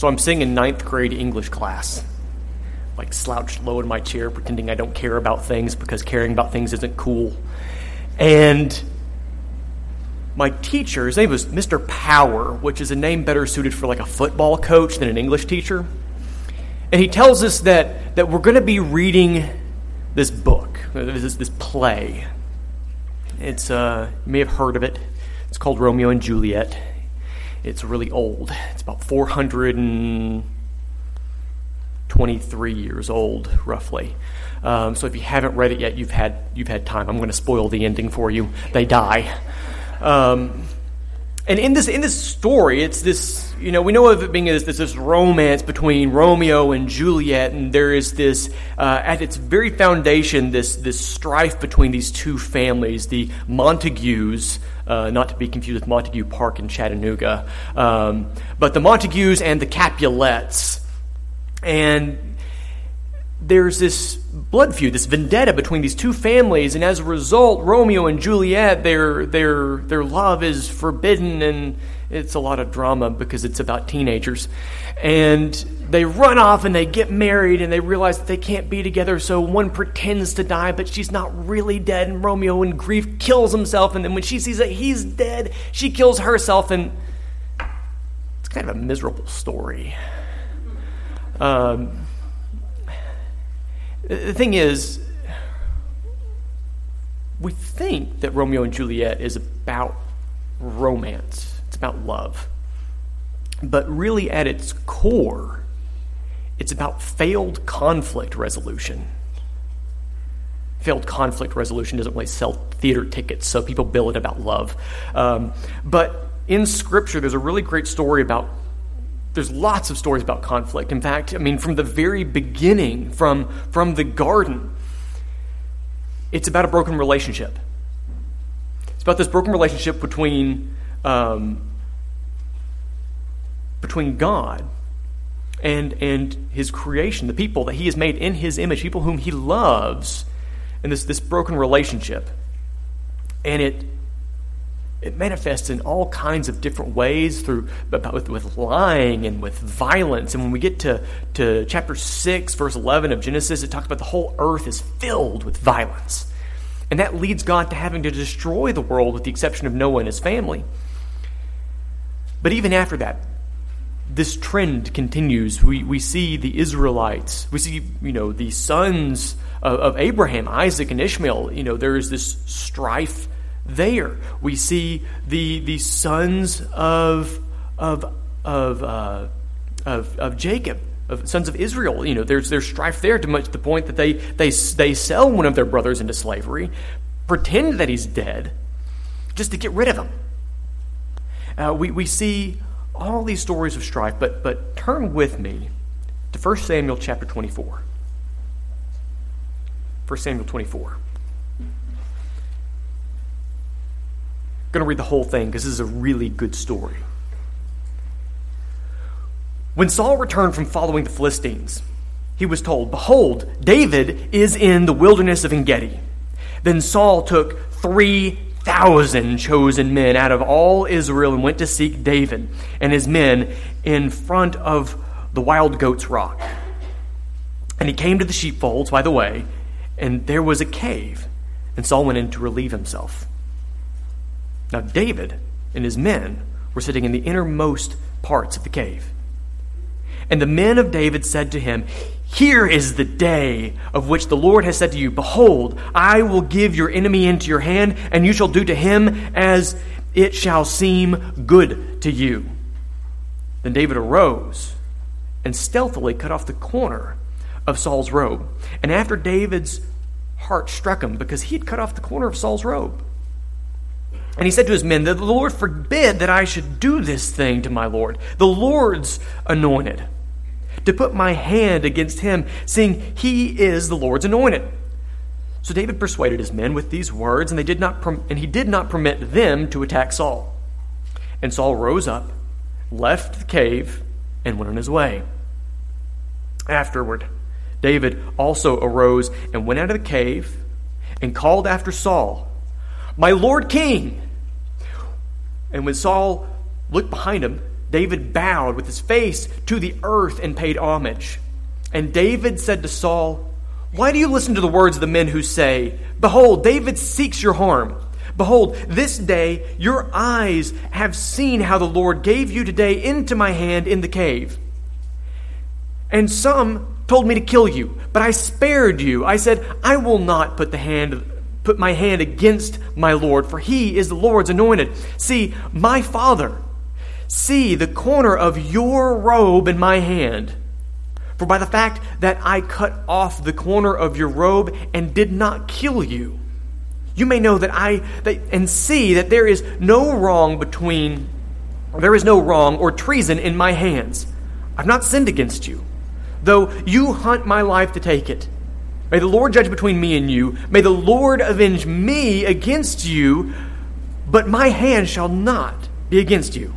So I'm sitting in ninth grade English class, like slouched low in my chair, pretending I don't care about things because caring about things isn't cool. And my teacher, his name was Mr. Power, which is a name better suited for like a football coach than an English teacher. And he tells us that, that we're going to be reading this book, this, this play. It's, uh, you may have heard of it. It's called Romeo and Juliet. It's really old. It's about 423 years old, roughly. Um, so if you haven't read it yet, you've had you've had time. I'm going to spoil the ending for you. They die. Um, and in this in this story, it's this you know we know of it being this, this, romance between Romeo and Juliet, and there is this uh, at its very foundation this this strife between these two families, the Montagues, uh, not to be confused with Montague Park in Chattanooga, um, but the Montagues and the Capulets, and there's this blood feud, this vendetta between these two families, and as a result, Romeo and Juliet, their their their love is forbidden, and it's a lot of drama because it's about teenagers, and they run off and they get married, and they realize that they can't be together. So one pretends to die, but she's not really dead, and Romeo, in grief, kills himself, and then when she sees that he's dead, she kills herself, and it's kind of a miserable story. Um, the thing is, we think that Romeo and Juliet is about romance, about love. But really, at its core, it's about failed conflict resolution. Failed conflict resolution doesn't really sell theater tickets, so people bill it about love. Um, but in Scripture, there's a really great story about there's lots of stories about conflict. In fact, I mean, from the very beginning, from, from the garden, it's about a broken relationship. It's about this broken relationship between, um, between God and, and his creation, the people that he has made in his image, people whom he loves, and this, this broken relationship. And it, it manifests in all kinds of different ways through with, with lying and with violence. And when we get to, to chapter 6 verse 11 of genesis it talks about the whole earth is filled with violence. And that leads god to having to destroy the world with the exception of noah and his family. But even after that this trend continues we, we see the israelites we see you know the sons of, of abraham isaac and ishmael you know there is this strife there. We see the, the sons of, of, of, uh, of, of Jacob, of sons of Israel. You know, there's, there's strife there to much the point that they, they, they sell one of their brothers into slavery, pretend that he's dead, just to get rid of him. Uh, we, we see all these stories of strife, but, but turn with me to 1 Samuel chapter 24. 1 Samuel 24. I'm going to read the whole thing because this is a really good story. When Saul returned from following the Philistines, he was told, Behold, David is in the wilderness of Engedi. Then Saul took 3,000 chosen men out of all Israel and went to seek David and his men in front of the wild goat's rock. And he came to the sheepfolds by the way, and there was a cave, and Saul went in to relieve himself. Now, David and his men were sitting in the innermost parts of the cave. And the men of David said to him, Here is the day of which the Lord has said to you, Behold, I will give your enemy into your hand, and you shall do to him as it shall seem good to you. Then David arose and stealthily cut off the corner of Saul's robe. And after David's heart struck him, because he had cut off the corner of Saul's robe, and he said to his men, The Lord forbid that I should do this thing to my Lord, the Lord's anointed, to put my hand against him, seeing he is the Lord's anointed. So David persuaded his men with these words, and they did not and he did not permit them to attack Saul. And Saul rose up, left the cave, and went on his way. Afterward, David also arose and went out of the cave and called after Saul, My Lord King! And when Saul looked behind him, David bowed with his face to the earth and paid homage. And David said to Saul, Why do you listen to the words of the men who say, Behold, David seeks your harm? Behold, this day your eyes have seen how the Lord gave you today into my hand in the cave. And some told me to kill you, but I spared you. I said, I will not put the hand put my hand against my Lord, for he is the Lord's anointed. See, my father, see the corner of your robe in my hand. For by the fact that I cut off the corner of your robe and did not kill you, you may know that I that, and see that there is no wrong between there is no wrong or treason in my hands. I've not sinned against you, though you hunt my life to take it. May the Lord judge between me and you. May the Lord avenge me against you, but my hand shall not be against you.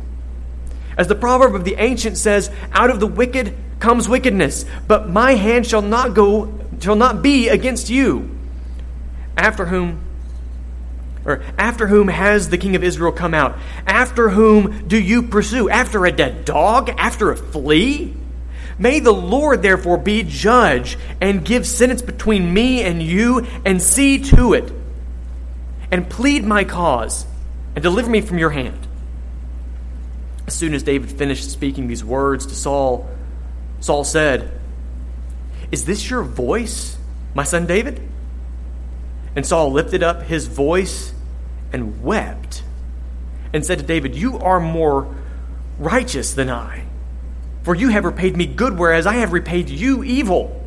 As the proverb of the ancient says, out of the wicked comes wickedness, but my hand shall not go shall not be against you. After whom or after whom has the king of Israel come out? After whom do you pursue? After a dead dog? After a flea? May the Lord therefore be judge and give sentence between me and you, and see to it, and plead my cause, and deliver me from your hand. As soon as David finished speaking these words to Saul, Saul said, Is this your voice, my son David? And Saul lifted up his voice and wept and said to David, You are more righteous than I, for you have repaid me good, whereas I have repaid you evil.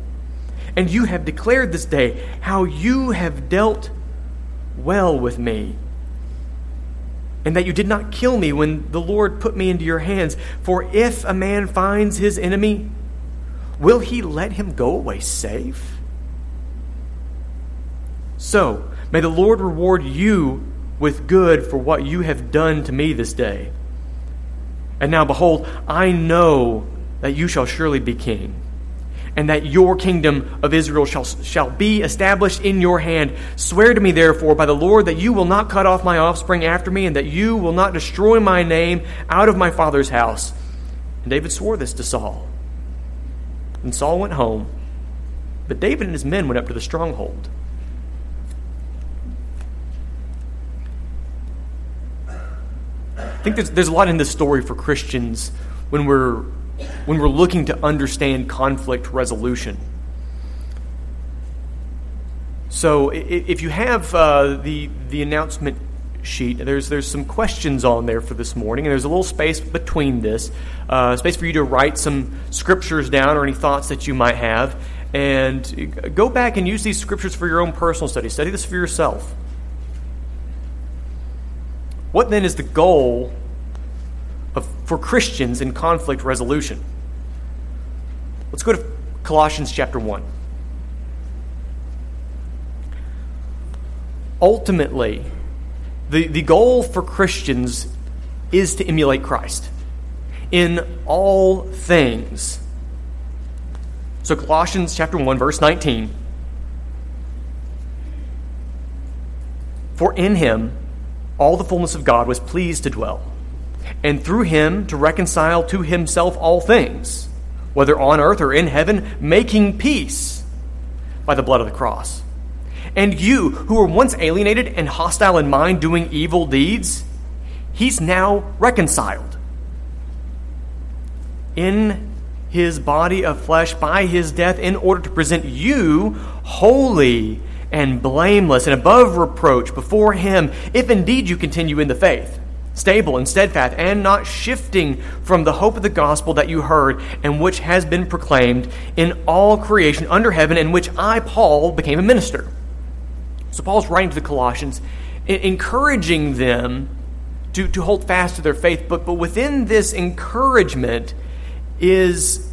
And you have declared this day how you have dealt well with me, and that you did not kill me when the Lord put me into your hands. For if a man finds his enemy, will he let him go away safe? So, may the Lord reward you with good for what you have done to me this day. And now, behold, I know that you shall surely be king, and that your kingdom of Israel shall, shall be established in your hand. Swear to me, therefore, by the Lord, that you will not cut off my offspring after me, and that you will not destroy my name out of my father's house. And David swore this to Saul. And Saul went home, but David and his men went up to the stronghold. I think there's, there's a lot in this story for Christians when we're, when we're looking to understand conflict resolution. So if you have uh, the, the announcement sheet, there's, there's some questions on there for this morning, and there's a little space between this, uh, space for you to write some scriptures down or any thoughts that you might have, and go back and use these scriptures for your own personal study. Study this for yourself. What then is the goal for Christians in conflict resolution? Let's go to Colossians chapter 1. Ultimately, the, the goal for Christians is to emulate Christ in all things. So, Colossians chapter 1, verse 19. For in him, all the fullness of God was pleased to dwell, and through him to reconcile to himself all things, whether on earth or in heaven, making peace by the blood of the cross. And you, who were once alienated and hostile in mind, doing evil deeds, he's now reconciled. In his body of flesh by his death, in order to present you holy and blameless and above reproach before Him, if indeed you continue in the faith, stable and steadfast, and not shifting from the hope of the gospel that you heard and which has been proclaimed in all creation under heaven, in which I, Paul, became a minister. So Paul's writing to the Colossians, encouraging them to, to hold fast to their faith, but, but within this encouragement is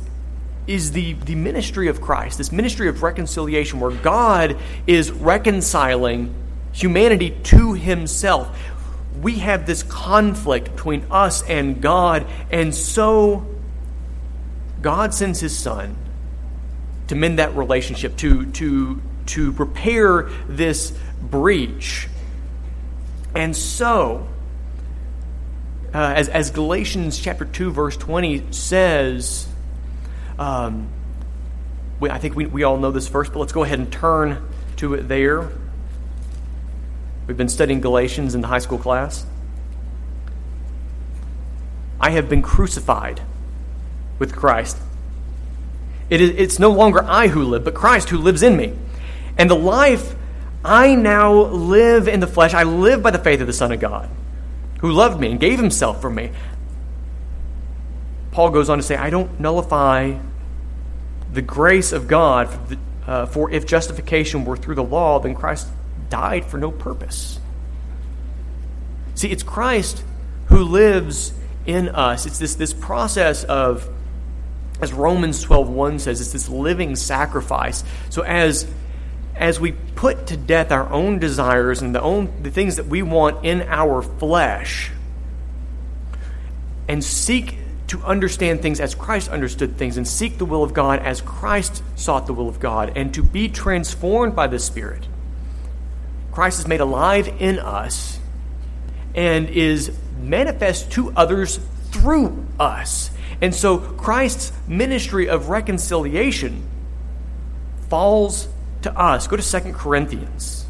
is the, the ministry of Christ, this ministry of reconciliation, where God is reconciling humanity to himself. We have this conflict between us and God, and so God sends his son to mend that relationship, to, to, to repair this breach. And so, uh, as, as Galatians chapter 2, verse 20 says, um, we, I think we, we all know this verse, but let's go ahead and turn to it there. We've been studying Galatians in the high school class. I have been crucified with Christ. It is, it's no longer I who live, but Christ who lives in me. And the life I now live in the flesh, I live by the faith of the Son of God, who loved me and gave himself for me. Paul goes on to say, I don't nullify the grace of God, for, the, uh, for if justification were through the law, then Christ died for no purpose. See, it's Christ who lives in us. It's this, this process of, as Romans 12.1 says, it's this living sacrifice. So as, as we put to death our own desires and the, own, the things that we want in our flesh, and seek to understand things as Christ understood things and seek the will of God as Christ sought the will of God and to be transformed by the Spirit. Christ is made alive in us and is manifest to others through us. And so Christ's ministry of reconciliation falls to us. Go to 2 Corinthians.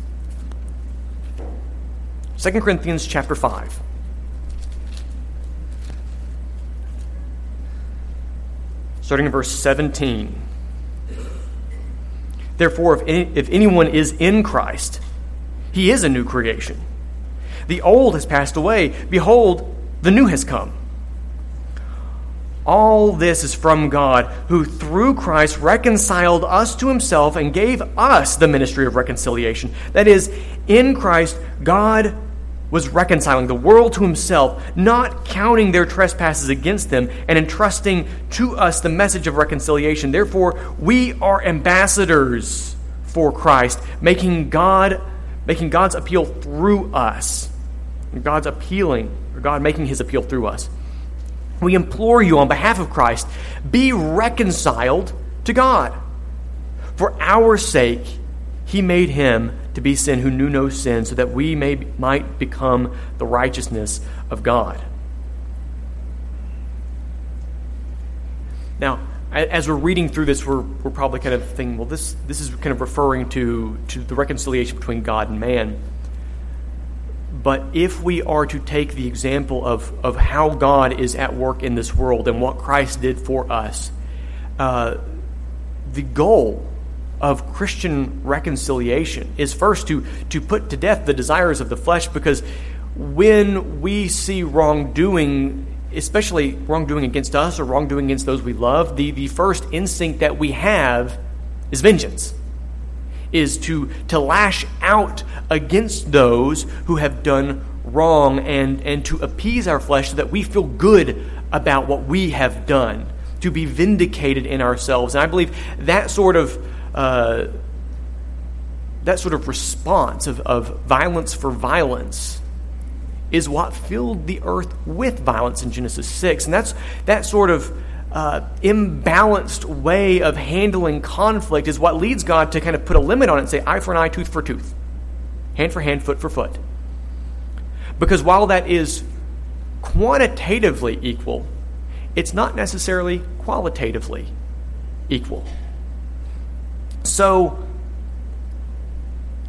2 Corinthians chapter 5. starting in verse 17. Therefore, if, any, if anyone is in Christ, he is a new creation. The old has passed away. Behold, the new has come. All this is from God, who through Christ reconciled us to himself and gave us the ministry of reconciliation. That is, in Christ, God was reconciling the world to himself, not counting their trespasses against them, and entrusting to us the message of reconciliation. Therefore, we are ambassadors for Christ, making God making God's appeal through us. God's appealing, or God making his appeal through us. We implore you on behalf of Christ, be reconciled to God. For our sake, he made him to be sin who knew no sin, so that we may, might become the righteousness of God. Now, as we're reading through this, we're, we're probably kind of thinking, well, this, this is kind of referring to, to the reconciliation between God and man. But if we are to take the example of, of how God is at work in this world and what Christ did for us, uh, the goal of Christian reconciliation is first to, to put to death the desires of the flesh because when we see wrongdoing, especially wrongdoing against us or wrongdoing against those we love, the, the first instinct that we have is vengeance, is to, to lash out against those who have done wrong and, and to appease our flesh so that we feel good about what we have done, to be vindicated in ourselves. And I believe that sort of uh, that sort of response of, of violence for violence is what filled the earth with violence in Genesis 6. And that's that sort of uh, imbalanced way of handling conflict is what leads God to kind of put a limit on it and say, eye for an eye, tooth for tooth, hand for hand, foot for foot. Because while that is quantitatively equal, it's not necessarily qualitatively equal. So,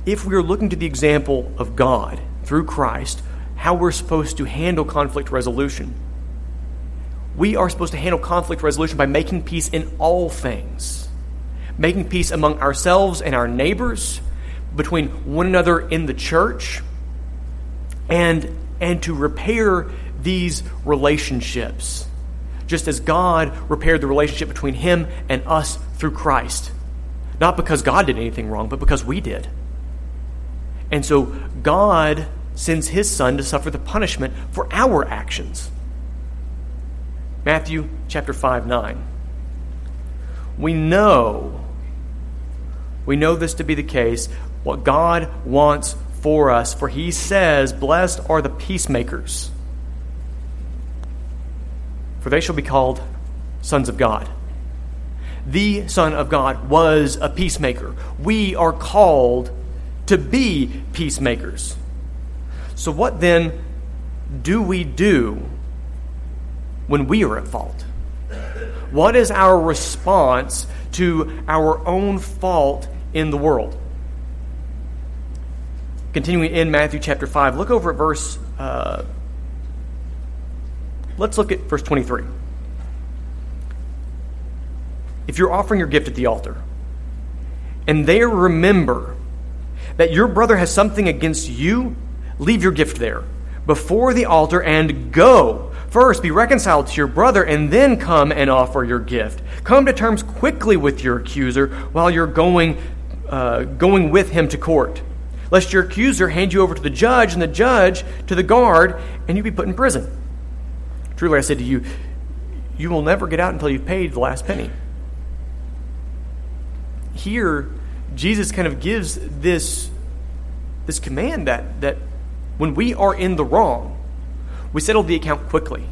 if we are looking to the example of God through Christ, how we're supposed to handle conflict resolution, we are supposed to handle conflict resolution by making peace in all things, making peace among ourselves and our neighbors, between one another in the church, and, and to repair these relationships, just as God repaired the relationship between Him and us through Christ. Not because God did anything wrong, but because we did. And so God sends his son to suffer the punishment for our actions. Matthew chapter 5 9. We know, we know this to be the case, what God wants for us, for he says, Blessed are the peacemakers, for they shall be called sons of God the Son of God was a peacemaker. We are called to be peacemakers. So, what then do we do when we are at fault? What is our response to our own fault in the world? Continuing in Matthew chapter 5, look over at verse, uh, let's look at verse 23. If you're offering your gift at the altar, and there remember that your brother has something against you, leave your gift there before the altar and go. First, be reconciled to your brother, and then come and offer your gift. Come to terms quickly with your accuser while you're going, uh, going with him to court, lest your accuser hand you over to the judge, and the judge to the guard, and you be put in prison. Truly, I said to you, you will never get out until you've paid the last penny. Here, Jesus kind of gives this, this command that, that when we are in the wrong, we settle the account quickly.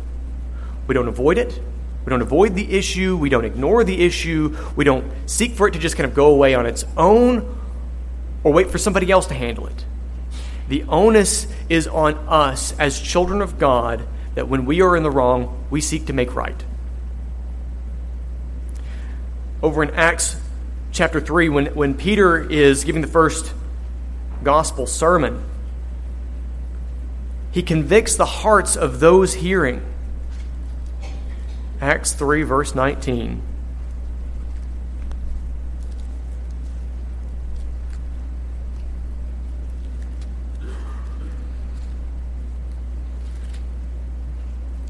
We don't avoid it. We don't avoid the issue. We don't ignore the issue. We don't seek for it to just kind of go away on its own or wait for somebody else to handle it. The onus is on us as children of God that when we are in the wrong, we seek to make right. Over in Acts chapter 3, when, when Peter is giving the first gospel sermon, he convicts the hearts of those hearing. Acts 3, verse 19.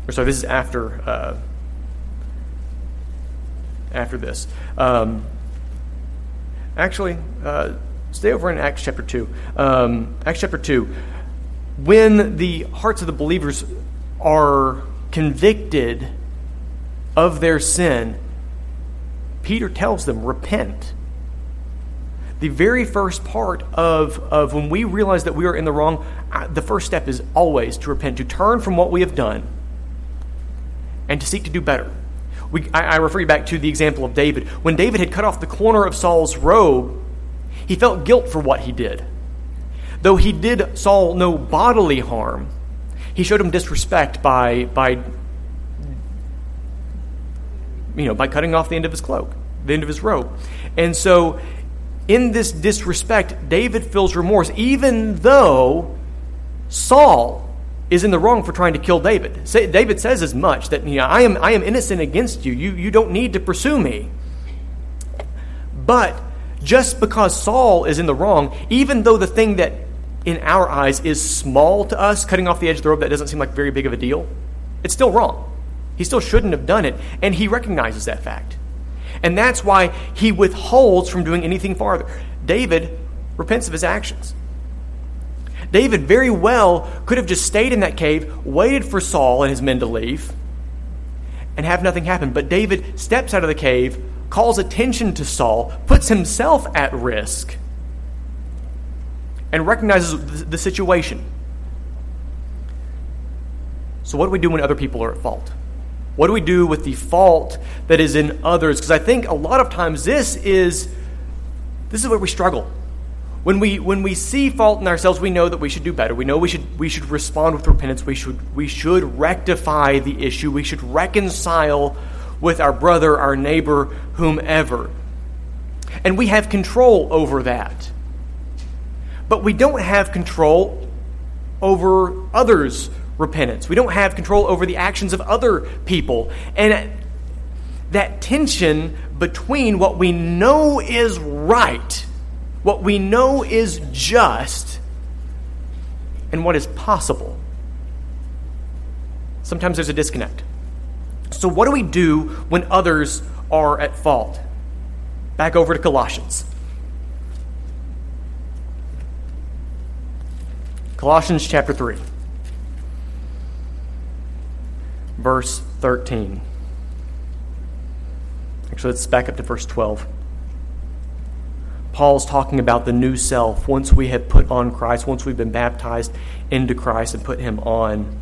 Or sorry, this is after uh, after this. Um, actually, uh, stay over in Acts chapter two. Um, Acts chapter two when the hearts of the believers are convicted of their sin, Peter tells them, repent. The very first part of, of when we realize that we are in the wrong, the first step is always to repent, to turn from what we have done and to seek to do better. We, I, I refer you back to the example of David. When David had cut off the corner of Saul's robe, he felt guilt for what he did. Though he did Saul no bodily harm, he showed him disrespect by, by, you know, by cutting off the end of his cloak, the end of his robe. And so, in this disrespect, David feels remorse, even though Saul is in the wrong for trying to kill David. David says as much that you know, I, am, I am innocent against you. you. You don't need to pursue me. But just because Saul is in the wrong, even though the thing that in our eyes is small to us, cutting off the edge of the rope that doesn't seem like very big of a deal, it's still wrong. He still shouldn't have done it, and he recognizes that fact. And that's why he withholds from doing anything farther. David repents of his actions. David very well could have just stayed in that cave, waited for Saul and his men to leave, and have nothing happen. But David steps out of the cave, calls attention to Saul, puts himself at risk and recognizes the situation. So, what do we do when other people are at fault? What do we do with the fault that is in others? Because I think a lot of times this is this is where we struggle. When we when we see fault in ourselves, we know that we should do better. We know we should we should respond with repentance. We should we should rectify the issue. We should reconcile with our brother, our neighbor, whomever. And we have control over that but we don't have control over others' repentance. We don't have control over the actions of other people. And that tension between what we know is right, what we know is just, and what is possible. Sometimes there's a disconnect. So, what do we do when others are at fault? Back over to Colossians. Colossians chapter 3, verse 13. Actually, let's back up to verse 12. Paul's talking about the new self. Once we have put on Christ, once we've been baptized into Christ and put him on,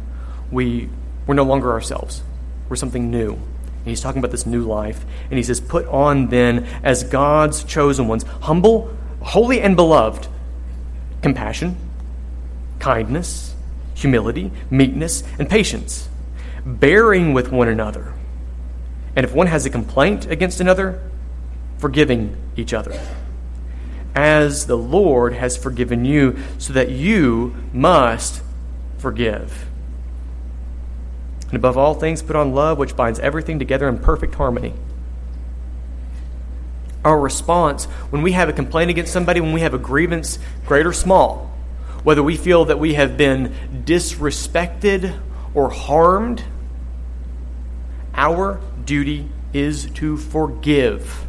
we, we're no longer ourselves. We're something new. And he's talking about this new life. And he says, Put on then as God's chosen ones, humble, holy, and beloved, compassion kindness, humility, meekness, and patience, bearing with one another. And if one has a complaint against another, forgiving each other. As the Lord has forgiven you, so that you must forgive. And above all things, put on love, which binds everything together in perfect harmony. Our response when we have a complaint against somebody, when we have a grievance, great or small, whether we feel that we have been disrespected or harmed, our duty is to forgive.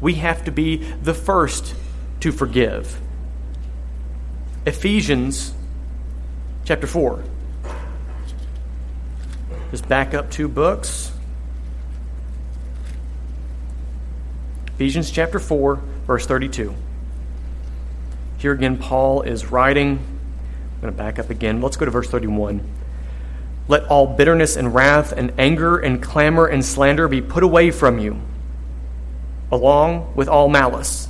We have to be the first to forgive. Ephesians chapter 4. Just back up two books. Ephesians chapter 4, verse 32. Here again, Paul is writing. I'm going to back up again. Let's go to verse 31. Let all bitterness and wrath and anger and clamor and slander be put away from you, along with all malice.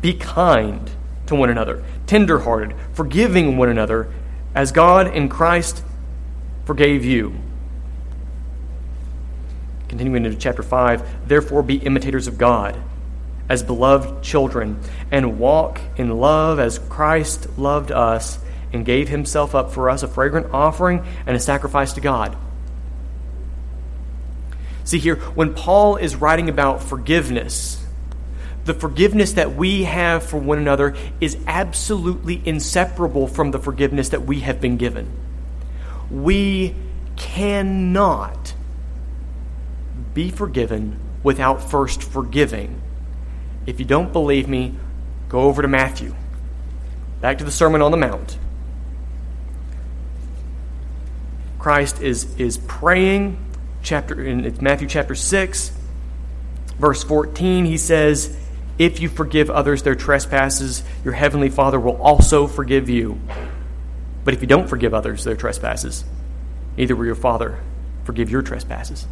Be kind to one another, tenderhearted, forgiving one another, as God in Christ forgave you. Continuing into chapter 5, therefore be imitators of God as beloved children and walk in love as Christ loved us and gave himself up for us, a fragrant offering and a sacrifice to God. See here, when Paul is writing about forgiveness, the forgiveness that we have for one another is absolutely inseparable from the forgiveness that we have been given. We cannot be forgiven without first forgiving. If you don't believe me, go over to Matthew. Back to the Sermon on the Mount. Christ is, is praying, chapter in Matthew chapter 6, verse 14, he says, If you forgive others their trespasses, your heavenly Father will also forgive you. But if you don't forgive others their trespasses, neither will your Father forgive your trespasses.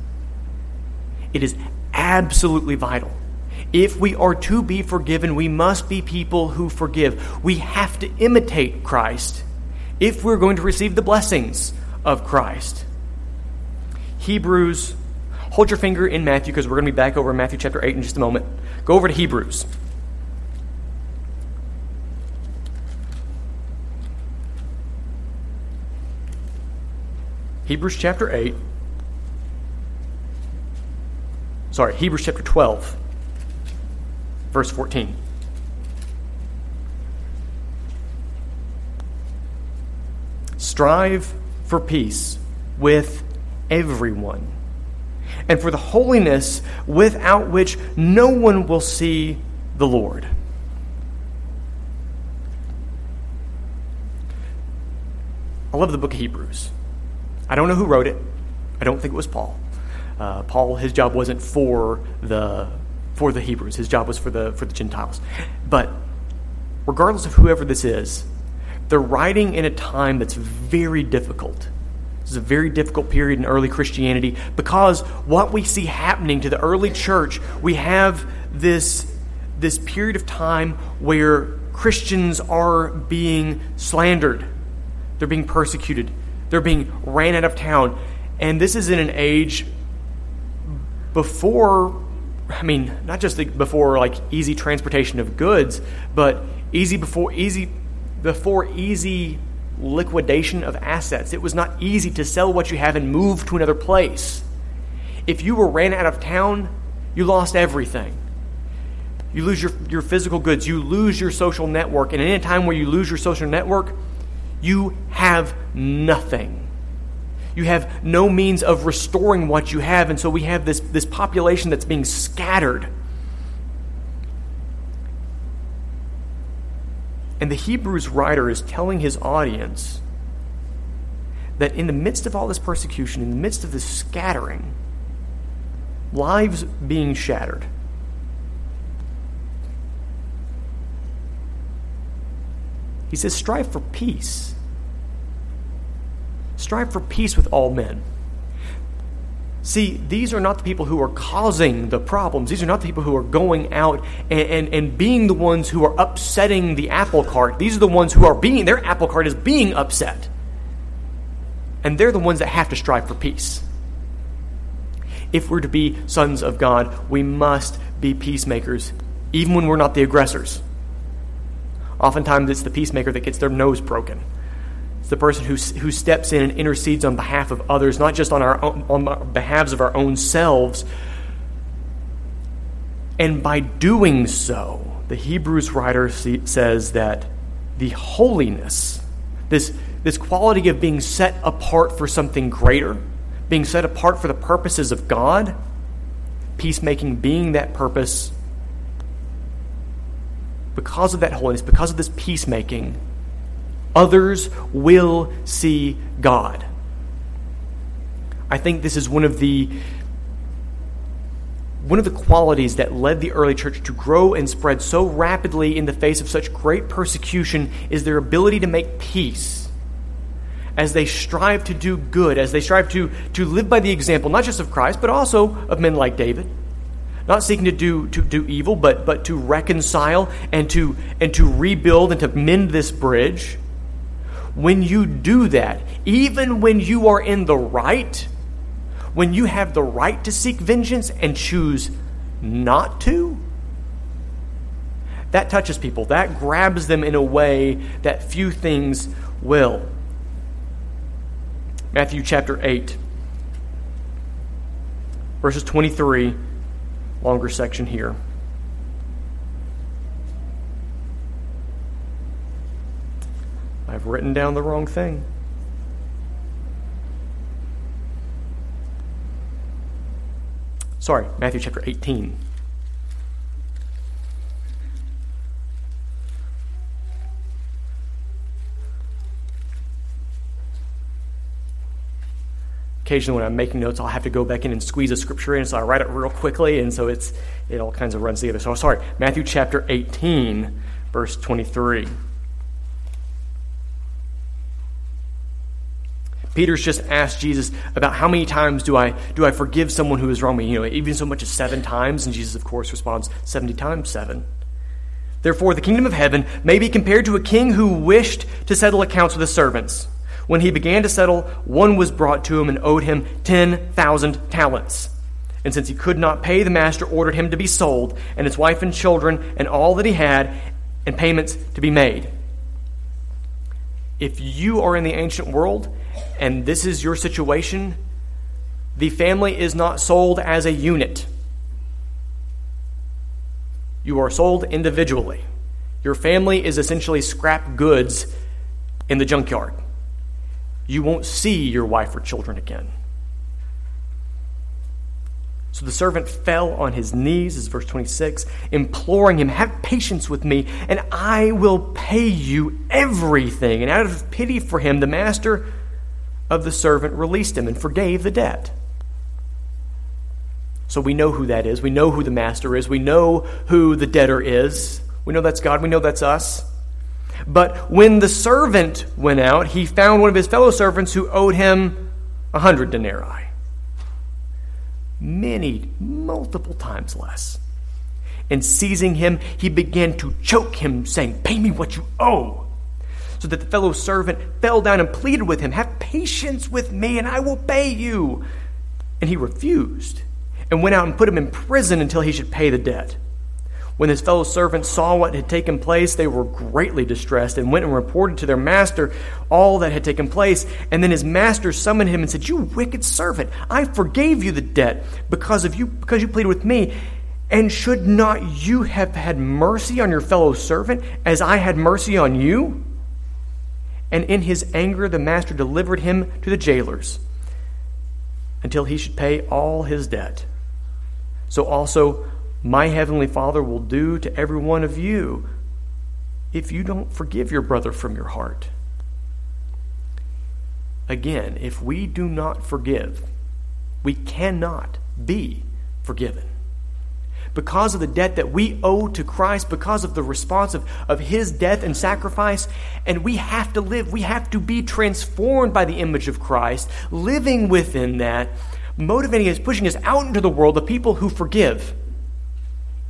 It is absolutely vital if we are to be forgiven, we must be people who forgive. We have to imitate Christ if we're going to receive the blessings of Christ. Hebrews, hold your finger in Matthew because we're going to be back over Matthew chapter 8 in just a moment. Go over to Hebrews. Hebrews chapter 8. Sorry, Hebrews chapter 12 verse 14. Strive for peace with everyone and for the holiness without which no one will see the Lord. I love the book of Hebrews. I don't know who wrote it. I don't think it was Paul. Uh, Paul, his job wasn't for the for the Hebrews. His job was for the for the Gentiles. But regardless of whoever this is, they're writing in a time that's very difficult. This is a very difficult period in early Christianity because what we see happening to the early church, we have this this period of time where Christians are being slandered. They're being persecuted. They're being ran out of town. And this is in an age before I mean, not just the, before like easy transportation of goods, but easy before easy before easy liquidation of assets. It was not easy to sell what you have and move to another place. If you were ran out of town, you lost everything. You lose your, your physical goods, you lose your social network, and in a time where you lose your social network, you have nothing you have no means of restoring what you have, and so we have this, this population that's being scattered. And the Hebrews writer is telling his audience that in the midst of all this persecution, in the midst of this scattering, lives being shattered, he says, strive for peace Strive for peace with all men. See, these are not the people who are causing the problems. These are not the people who are going out and, and, and, being the ones who are upsetting the apple cart. These are the ones who are being, their apple cart is being upset. and they're the ones that have to strive for peace. If we're to be sons of God, we must be peacemakers, even when we're not the aggressors. Oftentimes, it's the peacemaker that gets their nose broken. The person who, who steps in and intercedes on behalf of others, not just on, our own, on behalves of our own selves. And by doing so, the Hebrews writer says that the holiness, this, this quality of being set apart for something greater, being set apart for the purposes of God, peacemaking being that purpose, because of that holiness, because of this peacemaking, others will see God. I think this is one of the one of the qualities that led the early church to grow and spread so rapidly in the face of such great persecution is their ability to make peace as they strive to do good, as they strive to, to live by the example, not just of Christ, but also of men like David not seeking to do to do evil, but but to reconcile and to and to rebuild and to mend this bridge. When you do that, even when you are in the right, when you have the right to seek vengeance and choose not to, that touches people. That grabs them in a way that few things will. Matthew chapter 8, verses 23 longer section here. I've written down the wrong thing. Sorry, Matthew chapter 18. occasionally when I'm making notes, I'll have to go back in and squeeze a scripture in, so I write it real quickly, and so it's it all kinds of runs together. So sorry, Matthew chapter 18, verse 23. Peter's just asked Jesus about how many times do I do I forgive someone who has wronged me? You know, even so much as seven times, and Jesus, of course, responds seventy times seven. Therefore, the kingdom of heaven may be compared to a king who wished to settle accounts with his servants. When he began to settle, one was brought to him and owed him 10,000 talents. And since he could not pay, the master ordered him to be sold, and his wife and children, and all that he had, and payments to be made. If you are in the ancient world and this is your situation, the family is not sold as a unit. You are sold individually. Your family is essentially scrap goods in the junkyard you won't see your wife or children again. So the servant fell on his knees, is verse 26, imploring him, Have patience with me, and I will pay you everything. And out of pity for him, the master of the servant released him and forgave the debt. So we know who that is. We know who the master is. We know who the debtor is. We know that's God. We know that's us. But when the servant went out, he found one of his fellow servants who owed him a hundred denarii. Many, multiple times less. And seizing him, he began to choke him, saying, Pay me what you owe. So that the fellow servant fell down and pleaded with him, Have patience with me, and I will pay you. And he refused, and went out and put him in prison until he should pay the debt. When his fellow servants saw what had taken place, they were greatly distressed and went and reported to their master all that had taken place. And then his master summoned him and said, You wicked servant, I forgave you the debt because of you because you pleaded with me. And should not you have had mercy on your fellow servant as I had mercy on you? And in his anger, the master delivered him to the jailers until he should pay all his debt. So also my heavenly Father will do to every one of you if you don't forgive your brother from your heart. Again, if we do not forgive, we cannot be forgiven. Because of the debt that we owe to Christ, because of the response of, of His death and sacrifice, and we have to live, we have to be transformed by the image of Christ, living within that, motivating us, pushing us out into the world, the people who forgive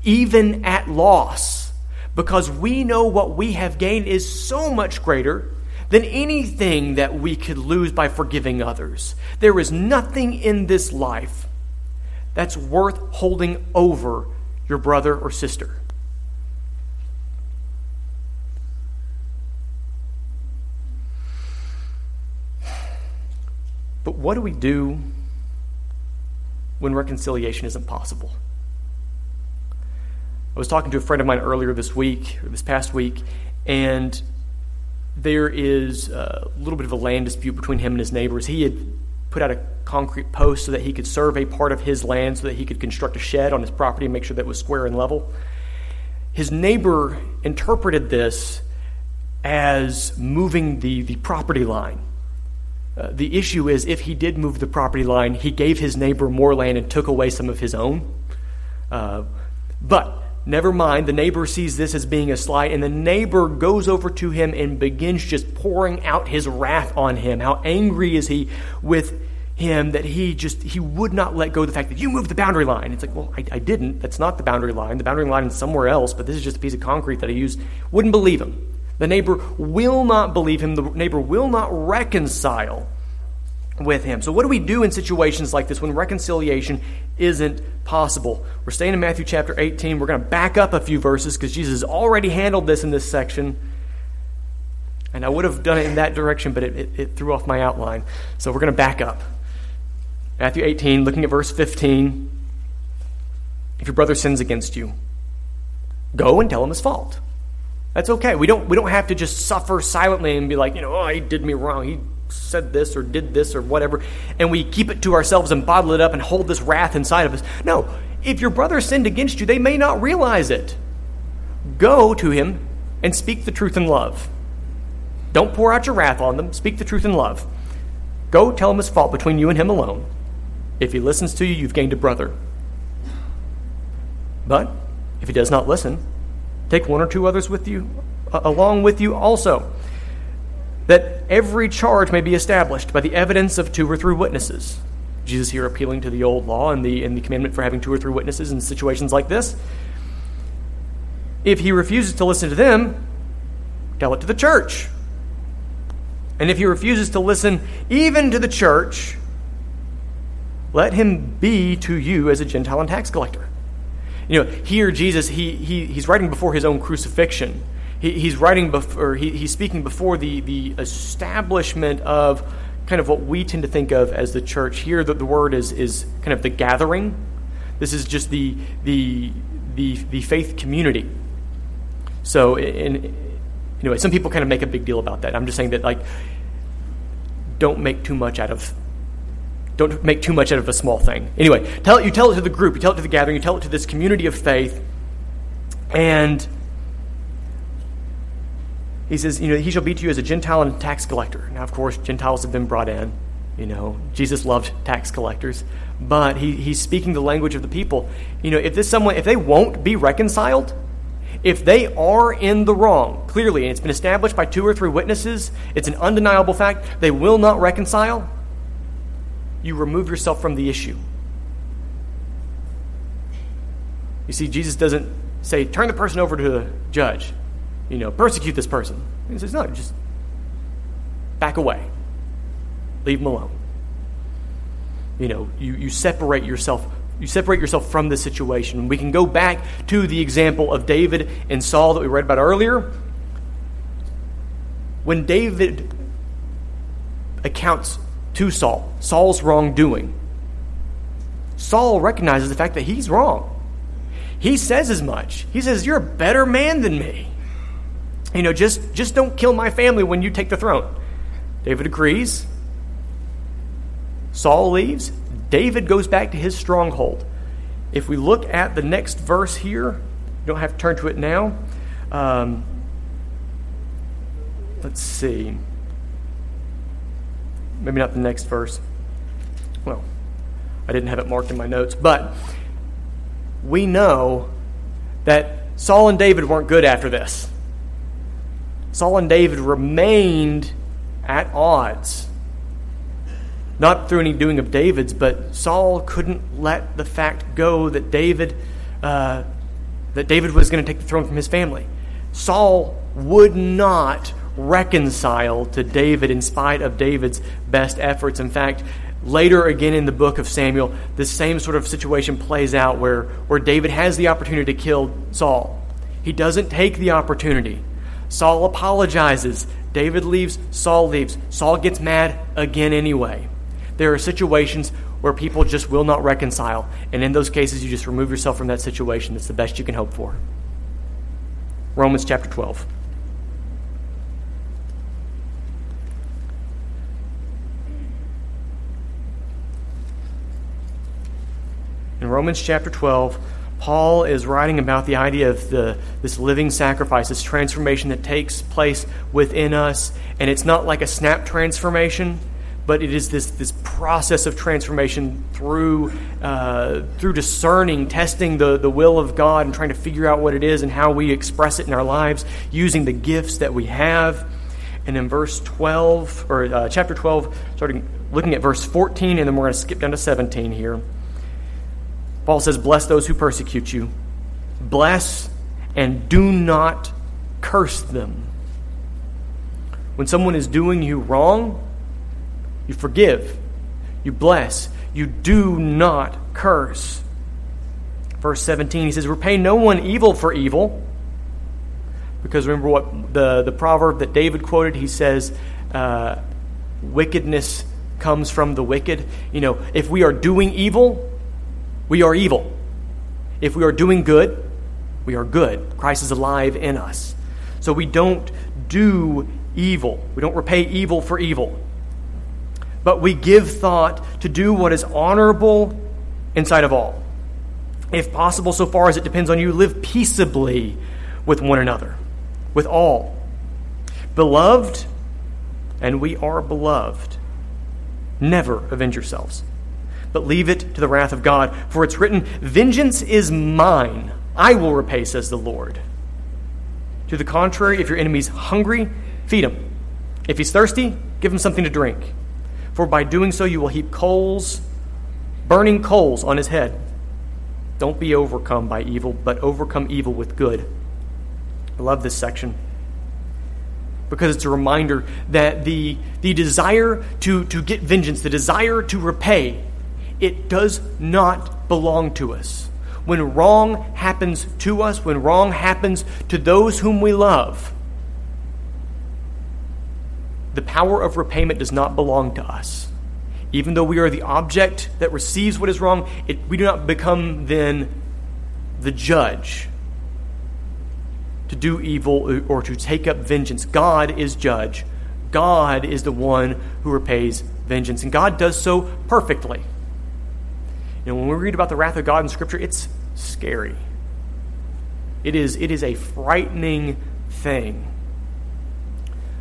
even at loss, because we know what we have gained is so much greater than anything that we could lose by forgiving others. There is nothing in this life that's worth holding over your brother or sister. But what do we do when reconciliation isn't possible? I was talking to a friend of mine earlier this week, this past week, and there is a little bit of a land dispute between him and his neighbors. He had put out a concrete post so that he could survey part of his land so that he could construct a shed on his property and make sure that it was square and level. His neighbor interpreted this as moving the, the property line. Uh, the issue is if he did move the property line, he gave his neighbor more land and took away some of his own. Uh, but never mind, the neighbor sees this as being a slight, and the neighbor goes over to him and begins just pouring out his wrath on him. How angry is he with him that he just he would not let go of the fact that you moved the boundary line. It's like, well, I, I didn't. That's not the boundary line. The boundary line is somewhere else, but this is just a piece of concrete that I used. Wouldn't believe him. The neighbor will not believe him. The neighbor will not reconcile with him. So, what do we do in situations like this when reconciliation isn't possible? We're staying in Matthew chapter 18. We're going to back up a few verses because Jesus has already handled this in this section. And I would have done it in that direction, but it, it, it threw off my outline. So, we're going to back up. Matthew 18, looking at verse 15. If your brother sins against you, go and tell him his fault. That's okay. We don't, we don't have to just suffer silently and be like, you know, oh, he did me wrong. He said this or did this or whatever. And we keep it to ourselves and bottle it up and hold this wrath inside of us. No. If your brother sinned against you, they may not realize it. Go to him and speak the truth in love. Don't pour out your wrath on them. Speak the truth in love. Go tell him his fault between you and him alone. If he listens to you, you've gained a brother. But if he does not listen, Take one or two others with you, uh, along with you also, that every charge may be established by the evidence of two or three witnesses. Jesus here appealing to the old law and the, and the commandment for having two or three witnesses in situations like this. If he refuses to listen to them, tell it to the church. And if he refuses to listen even to the church, let him be to you as a Gentile and tax collector. You know, here Jesus, he, he, he's writing before his own crucifixion. He, he's writing before, he, he's speaking before the, the establishment of kind of what we tend to think of as the church. Here, the, the word is, is kind of the gathering. This is just the, the, the, the faith community. So, in, anyway, some people kind of make a big deal about that. I'm just saying that, like, don't make too much out of don't make too much out of a small thing. Anyway, tell it, you tell it to the group, you tell it to the gathering, you tell it to this community of faith, and he says, you know, he shall be to you as a Gentile and a tax collector. Now, of course, Gentiles have been brought in. You know, Jesus loved tax collectors, but he, he's speaking the language of the people. You know, if this someone, if they won't be reconciled, if they are in the wrong, clearly, and it's been established by two or three witnesses, it's an undeniable fact, they will not reconcile you remove yourself from the issue. You see, Jesus doesn't say, turn the person over to the judge, you know, persecute this person. He says, no, just back away, leave him alone. You know, you, you separate yourself. You separate yourself from this situation. We can go back to the example of David and Saul that we read about earlier. When David accounts to Saul, Saul's wrongdoing. Saul recognizes the fact that he's wrong. He says as much. He says, You're a better man than me. You know, just, just don't kill my family when you take the throne. David agrees. Saul leaves. David goes back to his stronghold. If we look at the next verse here, you don't have to turn to it now. Um, let's see maybe not the next verse. Well, I didn't have it marked in my notes, but we know that Saul and David weren't good after this. Saul and David remained at odds. Not through any doing of David's, but Saul couldn't let the fact go that David uh, that David was going to take the throne from his family. Saul would not reconcile to David in spite of David's best efforts. In fact, later again in the book of Samuel, the same sort of situation plays out where, where David has the opportunity to kill Saul. He doesn't take the opportunity. Saul apologizes. David leaves. Saul leaves. Saul gets mad again anyway. There are situations where people just will not reconcile. And in those cases, you just remove yourself from that situation. That's the best you can hope for. Romans chapter 12. In Romans chapter 12, Paul is writing about the idea of the, this living sacrifice, this transformation that takes place within us. And it's not like a snap transformation, but it is this, this process of transformation through, uh, through discerning, testing the, the will of God, and trying to figure out what it is and how we express it in our lives using the gifts that we have. And in verse 12, or uh, chapter 12, starting looking at verse 14, and then we're going to skip down to 17 here. Paul says, Bless those who persecute you. Bless and do not curse them. When someone is doing you wrong, you forgive, you bless, you do not curse. Verse 17, he says, Repay no one evil for evil. Because remember what the, the proverb that David quoted? He says, uh, Wickedness comes from the wicked. You know, if we are doing evil, we are evil. If we are doing good, we are good. Christ is alive in us. So we don't do evil. We don't repay evil for evil. But we give thought to do what is honorable inside of all. If possible, so far as it depends on you, live peaceably with one another, with all. Beloved, and we are beloved, never avenge yourselves but leave it to the wrath of God. For it's written, Vengeance is mine, I will repay, says the Lord. To the contrary, if your enemy's hungry, feed him. If he's thirsty, give him something to drink. For by doing so, you will heap coals, burning coals on his head. Don't be overcome by evil, but overcome evil with good. I love this section because it's a reminder that the, the desire to, to get vengeance, the desire to repay, it does not belong to us. When wrong happens to us, when wrong happens to those whom we love, the power of repayment does not belong to us. Even though we are the object that receives what is wrong, it, we do not become then the judge to do evil or to take up vengeance. God is judge. God is the one who repays vengeance. And God does so perfectly. You know, when we read about the wrath of God in Scripture, it's scary. It is, it is a frightening thing.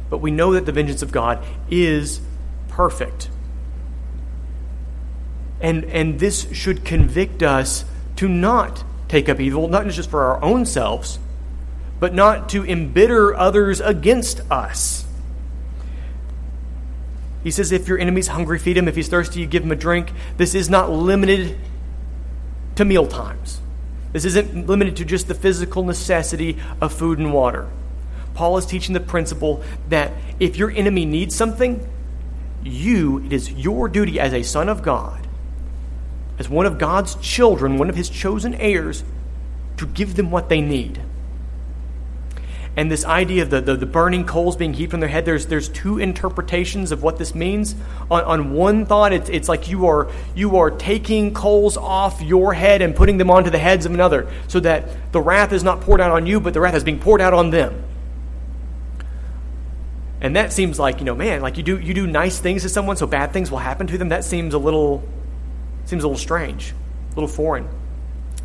But we know that the vengeance of God is perfect. And, and this should convict us to not take up evil, not just for our own selves, but not to embitter others against us. He says, if your enemy's hungry, feed him. If he's thirsty, you give him a drink. This is not limited to meal times. This isn't limited to just the physical necessity of food and water. Paul is teaching the principle that if your enemy needs something, you, it is your duty as a son of God, as one of God's children, one of his chosen heirs, to give them what they need and this idea of the, the, the, burning coals being heaped on their head, there's, there's two interpretations of what this means. On, on one thought, it's, it's like you are, you are taking coals off your head and putting them onto the heads of another, so that the wrath is not poured out on you, but the wrath is being poured out on them. And that seems like, you know, man, like you do, you do nice things to someone, so bad things will happen to them. That seems a little, seems a little strange, a little foreign.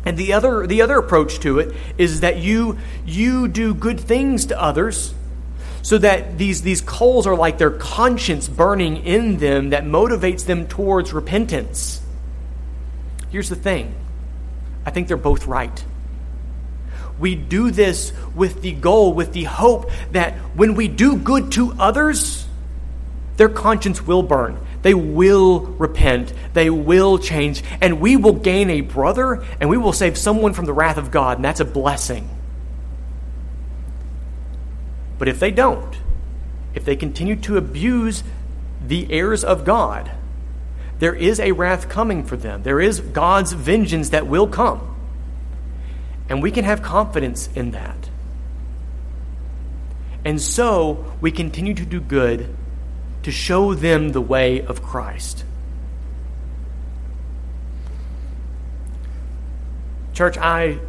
And the other, the other approach to it is that you, you do good things to others so that these, these coals are like their conscience burning in them that motivates them towards repentance. Here's the thing I think they're both right. We do this with the goal, with the hope that when we do good to others, their conscience will burn. They will repent. They will change. And we will gain a brother and we will save someone from the wrath of God. And that's a blessing. But if they don't, if they continue to abuse the heirs of God, there is a wrath coming for them. There is God's vengeance that will come. And we can have confidence in that. And so we continue to do good to show them the way of Christ. Church, I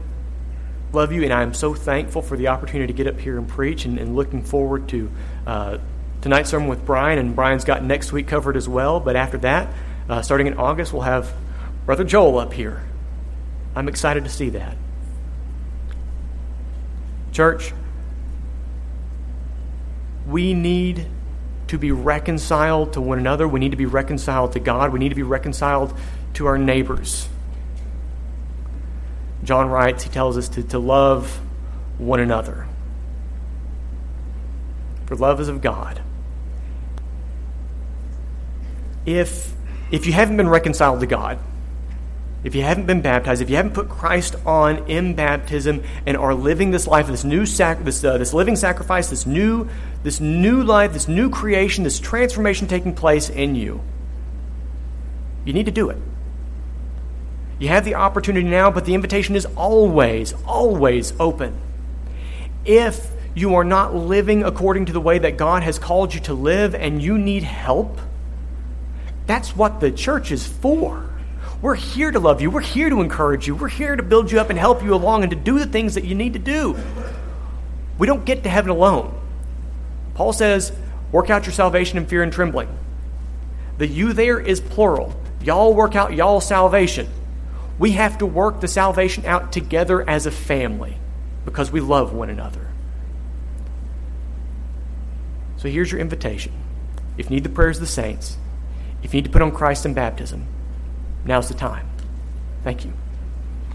love you and I'm so thankful for the opportunity to get up here and preach and, and looking forward to uh, tonight's sermon with Brian. And Brian's got next week covered as well. But after that, uh, starting in August, we'll have Brother Joel up here. I'm excited to see that. Church, we need to be reconciled to one another. We need to be reconciled to God. We need to be reconciled to our neighbors. John writes, he tells us to, to love one another. For love is of God. If, if you haven't been reconciled to God, if you haven't been baptized, if you haven't put Christ on in baptism and are living this life, this new sac- this, uh, this living sacrifice, this new, this new life, this new creation, this transformation taking place in you, you need to do it. You have the opportunity now, but the invitation is always, always open. If you are not living according to the way that God has called you to live and you need help, that's what the church is for. We're here to love you. We're here to encourage you. We're here to build you up and help you along and to do the things that you need to do. We don't get to heaven alone. Paul says, work out your salvation in fear and trembling. The you there is plural. Y'all work out y'all salvation. We have to work the salvation out together as a family because we love one another. So here's your invitation. If you need the prayers of the saints, if you need to put on Christ in baptism, now's the time. Thank you.